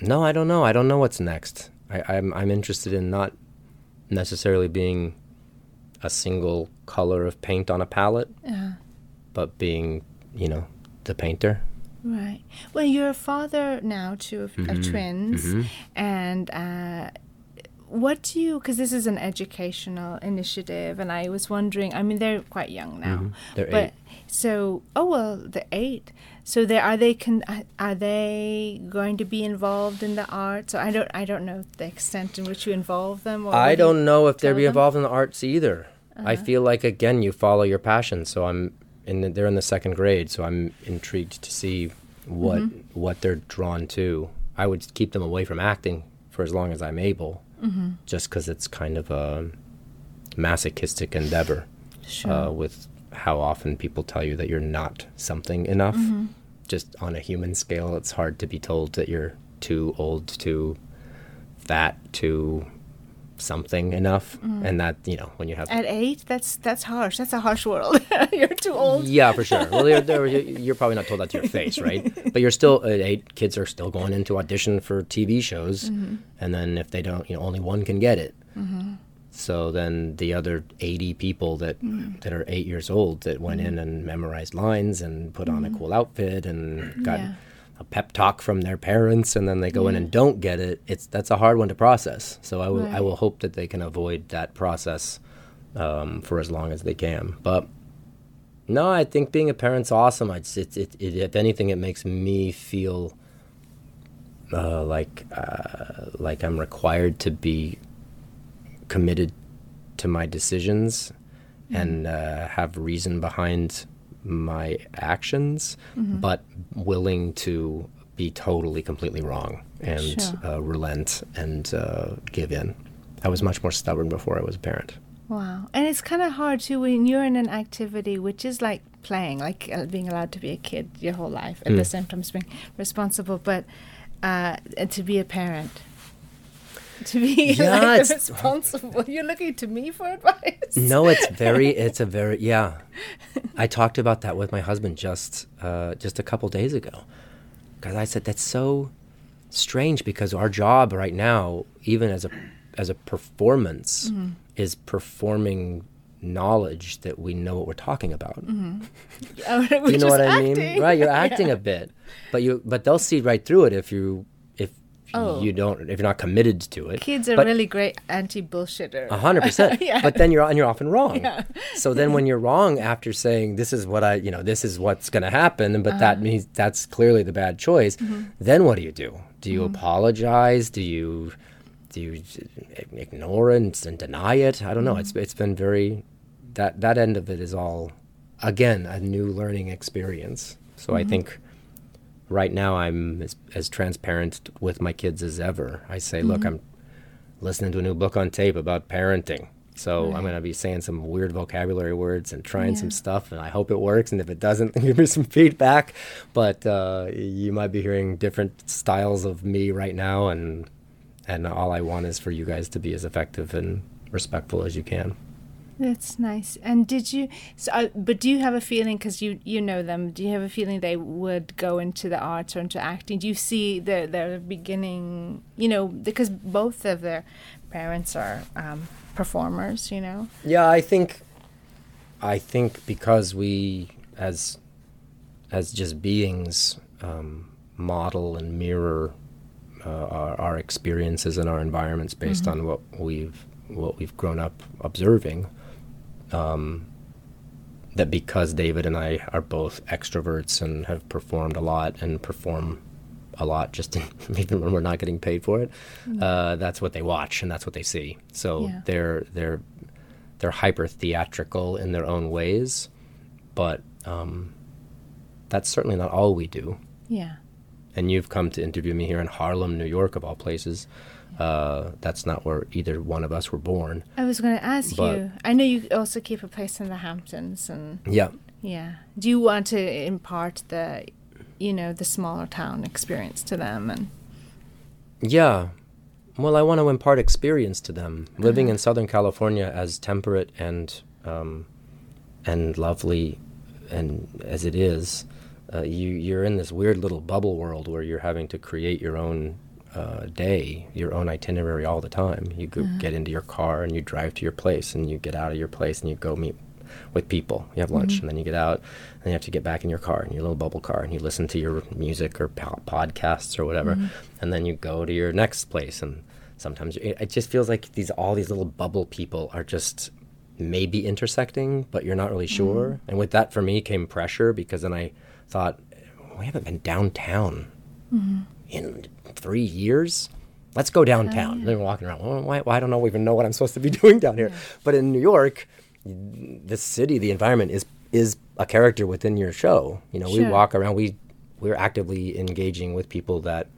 no, I don't know. I don't know what's next. I, I'm I'm interested in not necessarily being a single color of paint on a palette, Uh, but being, you know, the painter. Right. Well, you're a father now to of, of mm-hmm. twins, mm-hmm. and uh, what do you? Because this is an educational initiative, and I was wondering. I mean, they're quite young now, mm-hmm. They're but eight. so oh well, they're eight. So they are they can uh, are they going to be involved in the arts? So I don't I don't know the extent in which you involve them. Or I don't know if they'll be involved in the arts either. I uh-huh. feel like again you follow your passion. So I'm the, they're in the second grade, so I'm intrigued to see what what they're drawn to. I would keep them away from acting for as long as I'm able, just because it's kind of a masochistic endeavor. Sure. Uh, with how often people tell you that you're not something enough. Mm-hmm. Just on a human scale, it's hard to be told that you're too old, too fat, too something enough, mm. and that you know when you have Mm. At eight, that's that's harsh. That's a harsh world. you're too old. yeah for sure. Well, they're, you're probably not told that to your face, right? But you're still at eight. Kids are still going into audition for TV shows, mm-hmm. and then if they don't, you know, only one can get it. Mm-hmm. So then the other 80 people that mm. that are eight years old that went mm-hmm. in and memorized lines and put on a cool outfit and got Yeah. A pep talk from their parents and then they go in and don't get it. It's that's a hard one to process. So I will I will hope that they can avoid that process um, for as long as they can. But no, I think being a parent's awesome. It's, it, it, it, if anything, it makes me feel uh, like uh, like I'm required to be committed to my decisions and uh, have reason behind my actions, but willing to be totally, completely wrong and Sure. uh, relent and uh, give in. I was much more stubborn before I was a parent. Wow. And it's kind of hard too when you're in an activity which is like playing, like uh, being allowed to be a kid your whole life, at the same time as being responsible, but uh, to be a parent. To be Yeah, like, it's- responsible. You're looking to me for advice. No, it's very. It's a very. Yeah, I talked about that with my husband just uh, just a couple days ago, because I said that's so. strange because our job right now, even as a as a performance, is performing knowledge that we know what we're talking about. Oh, Do we're you know what I acting. mean? Right, you're acting a bit, but you but they'll see right through it if you Oh. you don't if you're not committed to it. Kids are But- really great anti-bullshitter. A hundred percent. Yeah. But then you're and you're often wrong. Yeah. So then when you're wrong after saying this is what I you know this is what's going to happen, but that Uh-huh. means that's clearly the bad choice. Mm-hmm. Then what do you do? Do you apologize? Do you do you ignore it and, deny it? I don't know. Mm-hmm. It's it's been very that that end of it is all again a new learning experience. So Mm-hmm. I think right now I'm as, as transparent with my kids as ever. I say, look, I'm listening to a new book on tape about parenting. So I'm going to be saying some weird vocabulary words and trying some stuff, and I hope it works. And if it doesn't, give me some feedback. But uh, you might be hearing different styles of me right now, and and all I want is for you guys to be as effective and respectful as you can. That's nice. And did you? So, uh, but do you have a feeling because you you know them? Do you have a feeling they would go into the arts or into acting? Do you see their their beginning? You know, because both of their parents are um, performers. You know. Yeah, I think I think because we as as just beings um, model and mirror uh, our, our experiences and our environments based on what we've what we've grown up observing. Um, that because David and I are both extroverts and have performed a lot and perform a lot just in, even when we're not getting paid for it, uh, that's what they watch and that's what they see. So Yeah. they're they're they're hyper theatrical in their own ways, but um, that's certainly not all we do. Yeah. And you've come to interview me here in Harlem, New York, of all places. Uh, that's not where either one of us were born. I was going to ask But- you. I know you also keep a place in the Hamptons, and Yeah, yeah. Do you want to impart the, you know, the smaller town experience to them? And Yeah. Well, I want to impart experience to them. Living in Southern California as temperate and um, and lovely and as it is, uh, you you're in this weird little bubble world where you're having to create your own uh, day, your own itinerary all the time. You go uh-huh. get into your car and you drive to your place, and you get out of your place and you go meet with people. You have lunch, mm-hmm. and then you get out, and you have to get back in your car, in your little bubble car, and you listen to your music or po- podcasts or whatever, mm-hmm. and then you go to your next place, and sometimes it, it just feels like these all these little bubble people are just maybe intersecting, but you're not really mm-hmm. sure. And with that, for me, came pressure because then I thought we haven't been downtown in three years. Let's go downtown. And then we're walking around. Well, why, why I don't know even know what I'm supposed to be doing down here. But in New York, the city, the environment is is a character within your show. You know, we walk around. We we're actively engaging with people that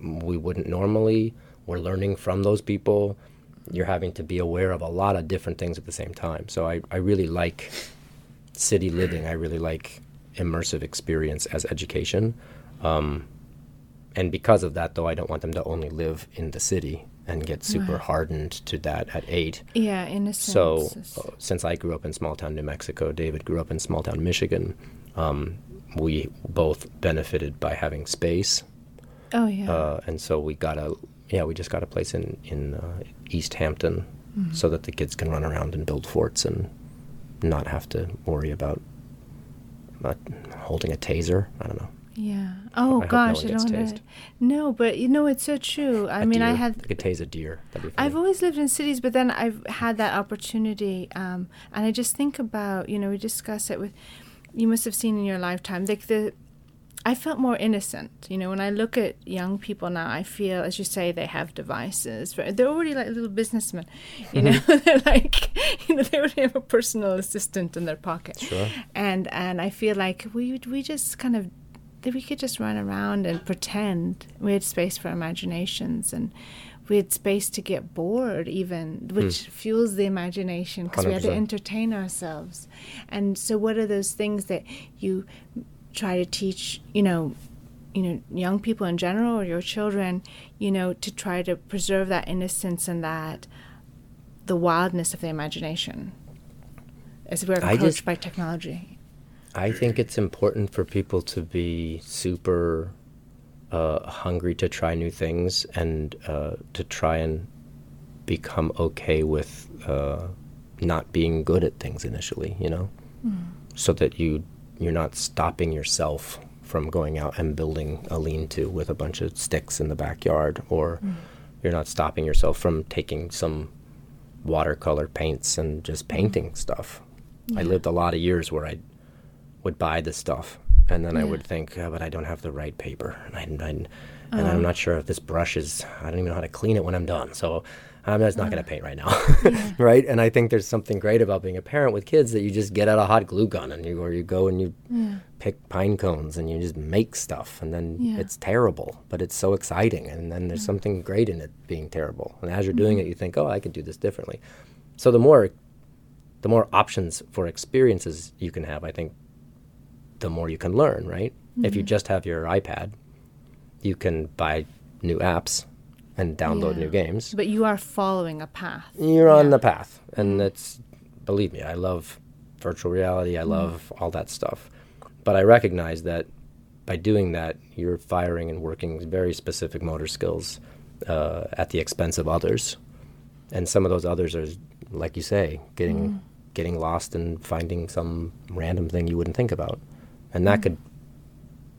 we wouldn't normally. We're learning from those people. You're having to be aware of a lot of different things at the same time. So I, I really like city living. I really like immersive experience as education. Um, and because of that, though, I don't want them to only live in the city and get super hardened to that at eight. yeah, innocence. So, is- uh, since I grew up in small town New Mexico, David grew up in small town Michigan, um, we both benefited by having space. oh yeah. Uh, and so we got a, yeah, we just got a place in, in uh, East Hampton Mm-hmm. so that the kids can run around and build forts and not have to worry about uh, holding a taser. I don't know. Yeah. Oh no gosh, one I don't tased. know. No, but you know it's so true. I A mean, I had I could tase a deer. That'd be funny. I've always lived in cities, but then I've had that opportunity, um, and I just think about you know we discuss it with you must have seen in your lifetime like the I felt more innocent. You know, when I look at young people now, I feel, as you say, they have devices. They're already like little businessmen. You know, they're like, you know, they already have a personal assistant in their pocket. Sure. And and I feel like we we just kind of that we could just run around and pretend. We had space for imaginations and we had space to get bored even which fuels the imagination because we had to entertain ourselves. And so what are those things that you try to teach you know you know young people in general or your children you know to try to preserve that innocence and that the wildness of the imagination? As we're approached just- by technology I think it's important for people to be super uh, hungry to try new things and uh, to try and become okay with uh, not being good at things initially, you know, so that you you're not stopping yourself from going out and building a lean-to with a bunch of sticks in the backyard, or you're not stopping yourself from taking some watercolor paints and just painting stuff. I lived a lot of years where I would buy the stuff and then I would think, oh, but I don't have the right paper, and, I, I, and I'm oh. not sure if this brush is. I don't even know how to clean it when I'm done. So I'm just not going to oh. paint right now, right? And I think there's something great about being a parent with kids that you just get out a hot glue gun and you or you go and you pick pine cones and you just make stuff, and then Yeah. it's terrible, but it's so exciting, and then there's something great in it being terrible. And as you're doing mm-hmm. it, you think, oh, I could do this differently. So the more the more options for experiences you can have, I think the more you can learn, right? If you mm-hmm. just have your iPad, you can buy new apps and download Yeah. new games. But you are following a path. You're on Yeah. the path. And it's, believe me, I love virtual reality. I mm-hmm. love all that stuff. But I recognize that by doing that, you're firing and working very specific motor skills uh, at the expense of others. And some of those others are, like you say, getting mm. getting lost and finding some random thing you wouldn't think about, and that could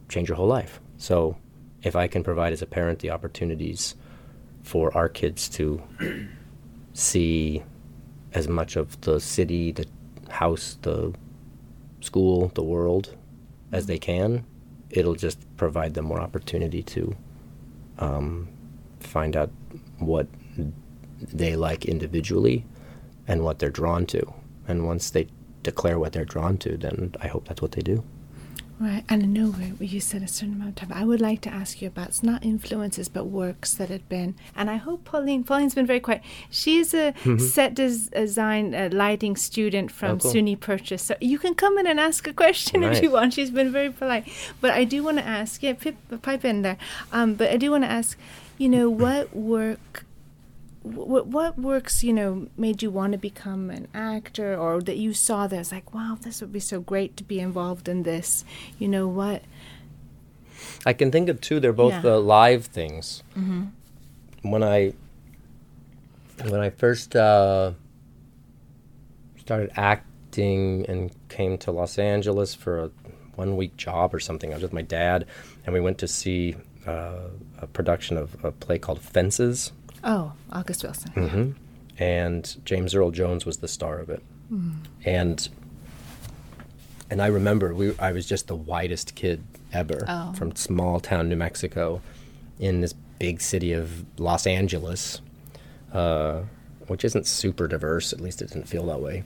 change your whole life. So, if I can provide as a parent the opportunities for our kids to see as much of the city, the house, the school, the world as they can, it'll just provide them more opportunity to um, find out what they like individually and what they're drawn to. And once they declare what they're drawn to, then I hope that's what they do. Right, and I know you said a certain amount of time. I would like to ask you about it's not influences, but works that had been. And I hope Pauline. Pauline's been very quiet. She's a set des- design uh, lighting student from Mm-hmm. Oh, cool. SUNY Purchase, so you can come in and ask a question if you want. She's been very polite. But I do want to ask. Yeah, pip, pipe in there. Um, but I do want to ask. You know what work what what works you know made you want to become an actor or that you saw that was like wow this would be so great to be involved in this you know what I can think of two. They're both Yeah. uh, live things. When I when I first uh, started acting and came to Los Angeles for a one week job or something, I was with my dad, and we went to see uh, a production of a play called Fences, oh august wilson Mm-hmm. and James Earl Jones was the star of it, and and I remember we I was just the whitest kid ever Oh. from small town New Mexico, in this big city of Los Angeles, uh, which isn't super diverse. At least it didn't feel that way.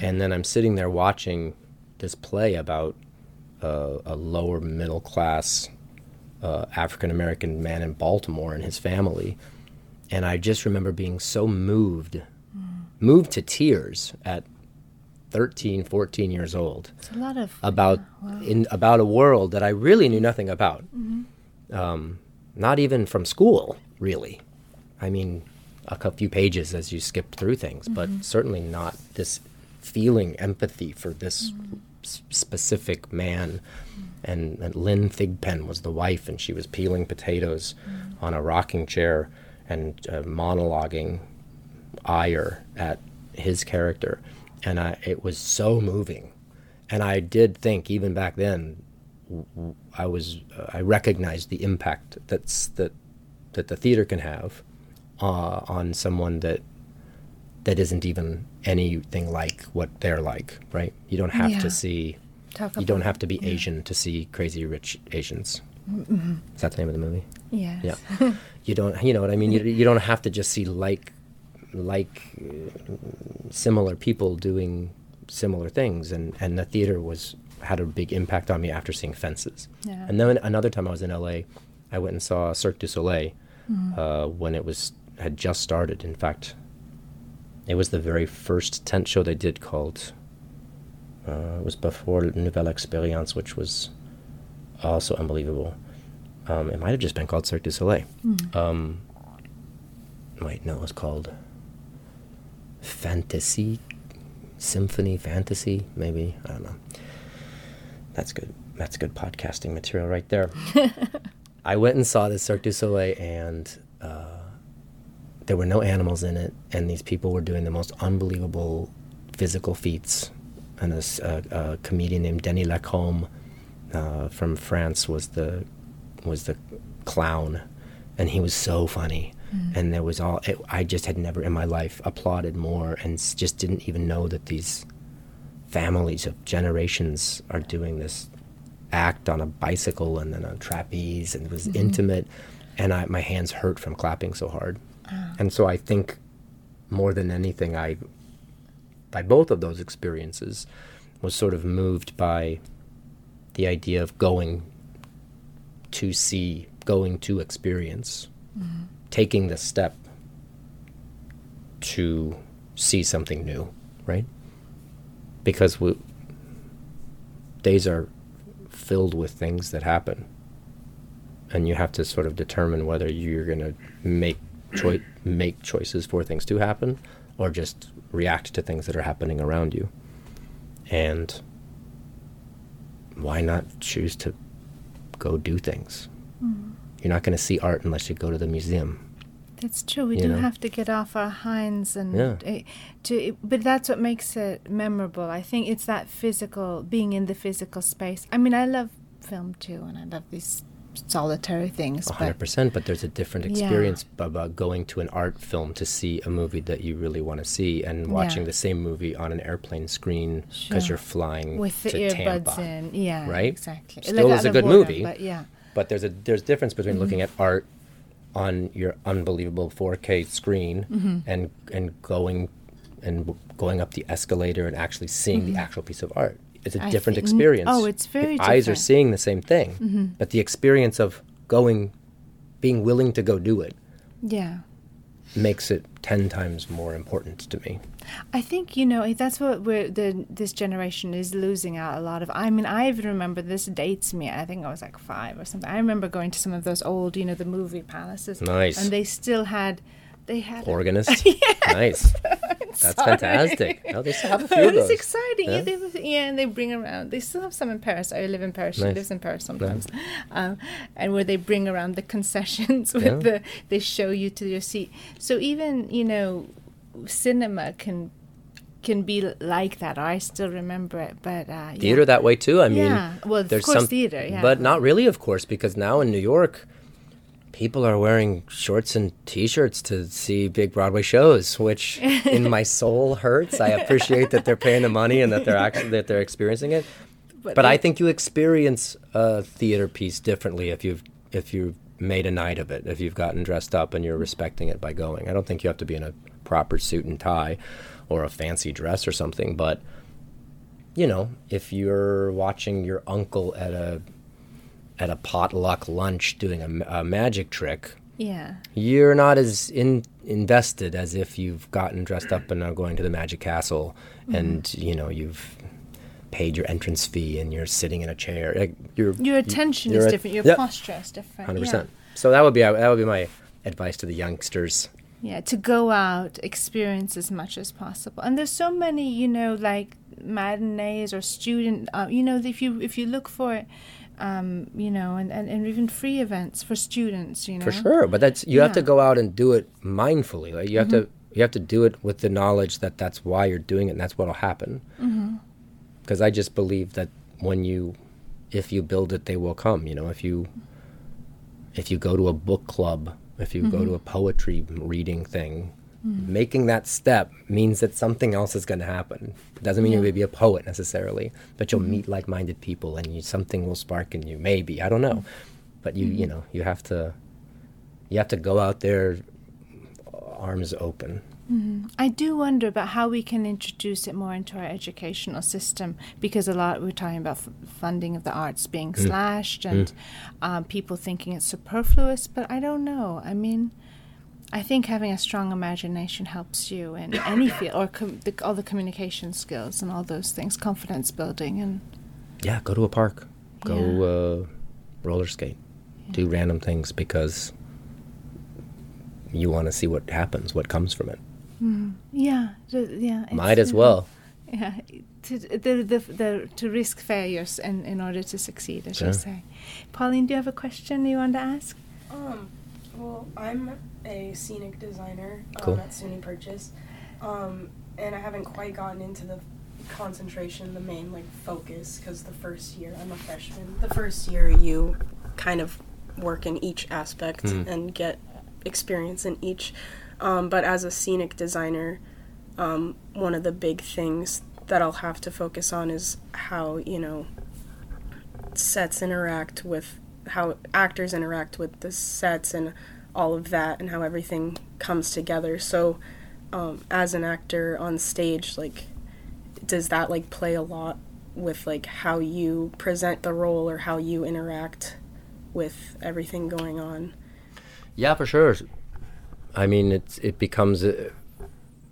And then I'm sitting there watching this play about uh, a lower middle class uh, African American man in Baltimore and his family. And I just remember being so moved, moved to tears at 13, 14 years old it's a lot of about in about a world that I really knew nothing about. Mm-hmm. Um, not even from school, really. I mean, a few pages as you skipped through things, but mm-hmm. certainly not this feeling empathy for this mm-hmm. s- specific man. And, and Lynn Thigpen was the wife, and she was peeling potatoes on a rocking chair and uh, monologuing ire at his character, and I, it was so moving. And I did think, even back then, I was uh, I recognized the impact that's that that the theater can have uh, on someone that that isn't even anything like what they're like. Right? You don't have Yeah. to see. Talk You don't have to be Asian to see Crazy Rich Asians. Is that the name of the movie? yes Yeah. you don't, you know what I mean? You, you don't have to just see like, like similar people doing similar things. And, and the theater was, had a big impact on me after seeing Fences. Yeah. And then another time I was in LA, I went and saw Cirque du Soleil uh, when it was, had just started. In fact, it was the very first tent show they did called, uh, it was before Nouvelle Experience, which was also unbelievable. Um, it might have just been called Cirque du Soleil. Um, wait, no, it was called Fantasy Symphony Fantasy, maybe. I don't know. That's good. That's good podcasting material right there. I went and saw the Cirque du Soleil, and uh, there were no animals in it, and these people were doing the most unbelievable physical feats. And this uh, a comedian named Denis Lacombe uh, from France was the was the clown, and he was so funny. Mm. And there was all it, I just had never in my life applauded more, and just didn't even know that these families of generations are doing this act on a bicycle and then a trapeze and it was mm-hmm. intimate. And I, my hands hurt from clapping so hard. Ah. And so i think more than anything i by both of those experiences was sort of moved by the idea of going to see going to experience taking the step to see something new right? Because we, days are filled with things that happen. And you have to sort of determine whether you're going to make choi- make choices for things to happen or just react to things that are happening around you. And why not choose to go do things you're not going to see art unless you go to the museum That's true. We You do know? have to get off our hinds and Yeah. uh, to. But that's what makes it memorable. I think it's that physical, being in the physical space. I mean, I love film too, and I love these solitary things. 100%, but there's a different experience b- about going to an art film to see a movie that you really want to see, and watching Yeah. the same movie on an airplane screen because Sure. you're flying with the to earbuds Tampa. in, yeah, right? exactly. Still is a good movie. but yeah, But there's a there's difference between looking Mm-hmm. at art on your unbelievable 4K screen Mm-hmm. and and going and going up the escalator and actually seeing the actual piece of art. It's a Mm-hmm. Different think- experience. oh, it's very Your eyes are different. Mm-hmm. seeing the same thing, but the experience of going, being willing to go do it, yeah. makes it ten times more important to me. I think you know that's what we're the this generation is losing out a lot of. I mean, I even remember this dates me. I think I was like five or something. I remember going to some of those old, you know, the movie palaces. Nice. And they still had, they had. Organist, nice. That's Sorry. fantastic. Oh, they still have a few of those. exciting. Yeah. Yeah? they yeah, and they bring around. They still have some in Paris. I live in Paris. She lives in Paris sometimes, um, and where they bring around the concessions with Yeah. the. They show you to your seat. So even you know, cinema can can be like that. I still remember it, but uh, theater yeah. that way too. I mean, Yeah. Well, of there's course, some theater, yeah. but not really, of course, because now in New York, people are wearing shorts and T-shirts to see big Broadway shows, which in my soul hurts. I appreciate that they're paying the money and that they're actually that they're experiencing it. But, I they- think you experience a theater piece differently if you've if you've made a night of it, if you've gotten dressed up and you're respecting it by going. I don't think you have to be in a proper suit and tie or a fancy dress or something, but you know, if you're watching your uncle at a at a potluck lunch doing a, a magic trick, yeah. you're not as in, invested as if you've gotten dressed up and are going to the magic castle and you know you've paid your entrance fee and you're sitting in a chair. Like, your Your attention you're is a- different. Your Yep. posture is different. hundred yeah. percent. So that would be that would be my advice to the youngsters. Yeah, to go out, experience as much as possible. And there's so many, you know, like matinees or student, uh, you know, if you if you look for it, um, you know, and, and, and even free events for students, you know. For sure, but that's you have to go out and do it mindfully. Like you have to mm-hmm. you have to do it with the knowledge that that's why you're doing it and that's what'll happen. Mm-hmm. Because I just believe that when you, if you build it, they will come. You know, if you, if you go to a book club, if you go to mm-hmm. a poetry reading thing, Mm. making that step means that something else is going to happen. It doesn't mean you're going to be a poet necessarily, but you'll mm-hmm. meet like-minded people and you, something will spark in you. Maybe. I don't know, mm. but you you mm-hmm. know you have to you have to go out there uh, arms open. Mm-hmm. I do wonder about how we can introduce it more into our educational system because a lot we're talking about f- funding of the arts being mm. slashed and um, people thinking it's superfluous, but I don't know. I mean, I think having a strong imagination helps you in any field, or com- the, all the communication skills and all those things, confidence building, and Yeah, go to a park, go uh, roller skate, do random things because you want to see what happens, what comes from it. yeah, ju- yeah. Might as well. Yeah, to the, the, the to risk failures in, in order to succeed, as should Sure. say. Pauline, do you have a question you want to ask? Um, well, I'm a scenic designer um, Cool. at SUNY Purchase, um, and I haven't quite gotten into the concentration, the main like focus, because the first year I'm a freshman. The first year you kind of work in each aspect Hmm. and get experience in each. Um, but as a scenic designer, um, one of the big things that I'll have to focus on is how you know sets interact with how actors interact with the sets and all of that and how everything comes together so um, as an actor on stage like does that like play a lot with like how you present the role or how you interact with everything going on Yeah, for sure. I mean, it's it becomes a,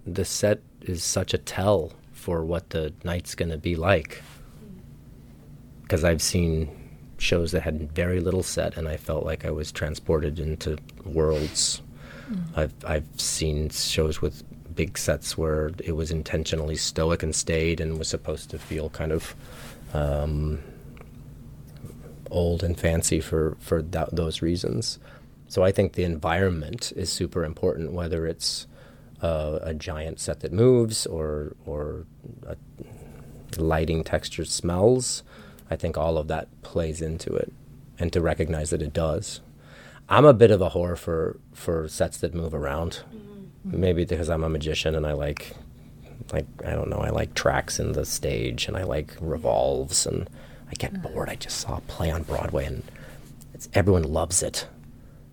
the set is such a tell for what the night's going to be like. Because I've seen shows that had very little set, and I felt like I was transported into worlds. I've I've seen shows with big sets where it was intentionally stoic and stayed, and was supposed to feel kind of. Um, old and fancy for for th- those reasons. So I think the environment is super important, whether it's uh, a giant set that moves or or a lighting, texture, smells. I think all of that plays into it, and to recognize that it does. I'm a bit of a whore for for sets that move around. Maybe because I'm a magician and I like like I don't know, I like tracks in the stage and I like revolves and I get bored. I just saw a play on Broadway and it's everyone loves it.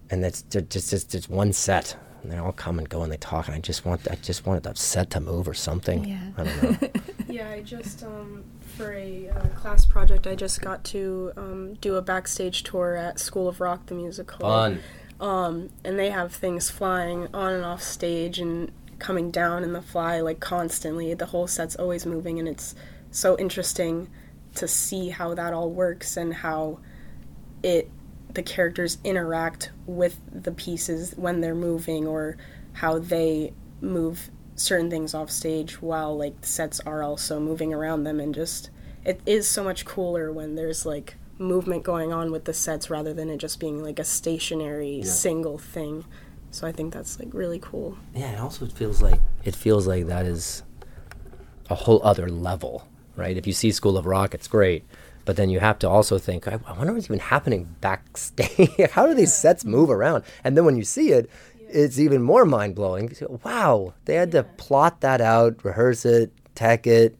And it's just just just one set. And they all come and go and they talk and I just want I just wanted the set to move or something. Yeah. I don't know. Yeah, I just um, for a uh, class project, I just got to um, do a backstage tour at School of Rock, the musical. Fun. Um, and they have things flying on and off stage and coming down in the fly like constantly. The whole set's always moving, and it's so interesting to see how that all works and how it the characters interact with the pieces when they're moving or how they move certain things off stage while like the sets are also moving around them and just it is so much cooler when there's like movement going on with the sets rather than it just being like a stationary single thing so i think that's like really cool Yeah, it also feels like it feels like that is a whole other level, right? If you see School of Rock, it's great, but then you have to also think, I, I wonder what's even happening backstage. How do these sets move around? And then when you see it, it's even more mind blowing. Wow, they had to plot that out, rehearse it, tech it,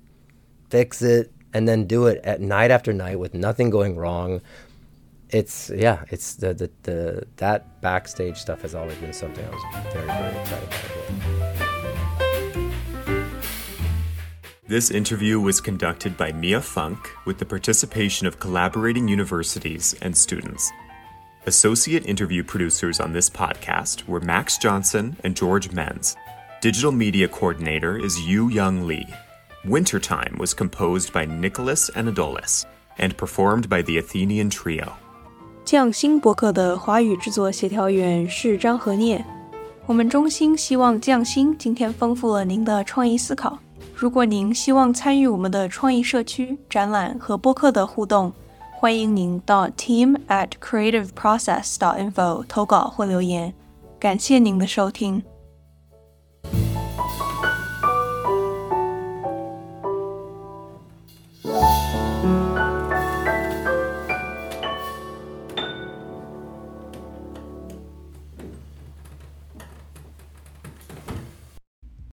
fix it, and then do it at night after night with nothing going wrong. It's yeah, it's the the, the that backstage stuff has always been something I was very very excited about. This interview was conducted by Mia Funk with the participation of collaborating universities and students. Associate interview producers on this podcast were Max Johnson and George Menz. Digital media coordinator is Yu Young Lee. Wintertime was composed by Nicholas Anadolis and performed by the Athenian Trio. 匠心博客的华语制作协调员是张和念。我们衷心希望匠心今天丰富了您的创意思考。如果您希望参与我们的创意社区、展览和播客的互动， 欢迎您到 team at creativeprocess.info 投稿或留言，感谢您的收听。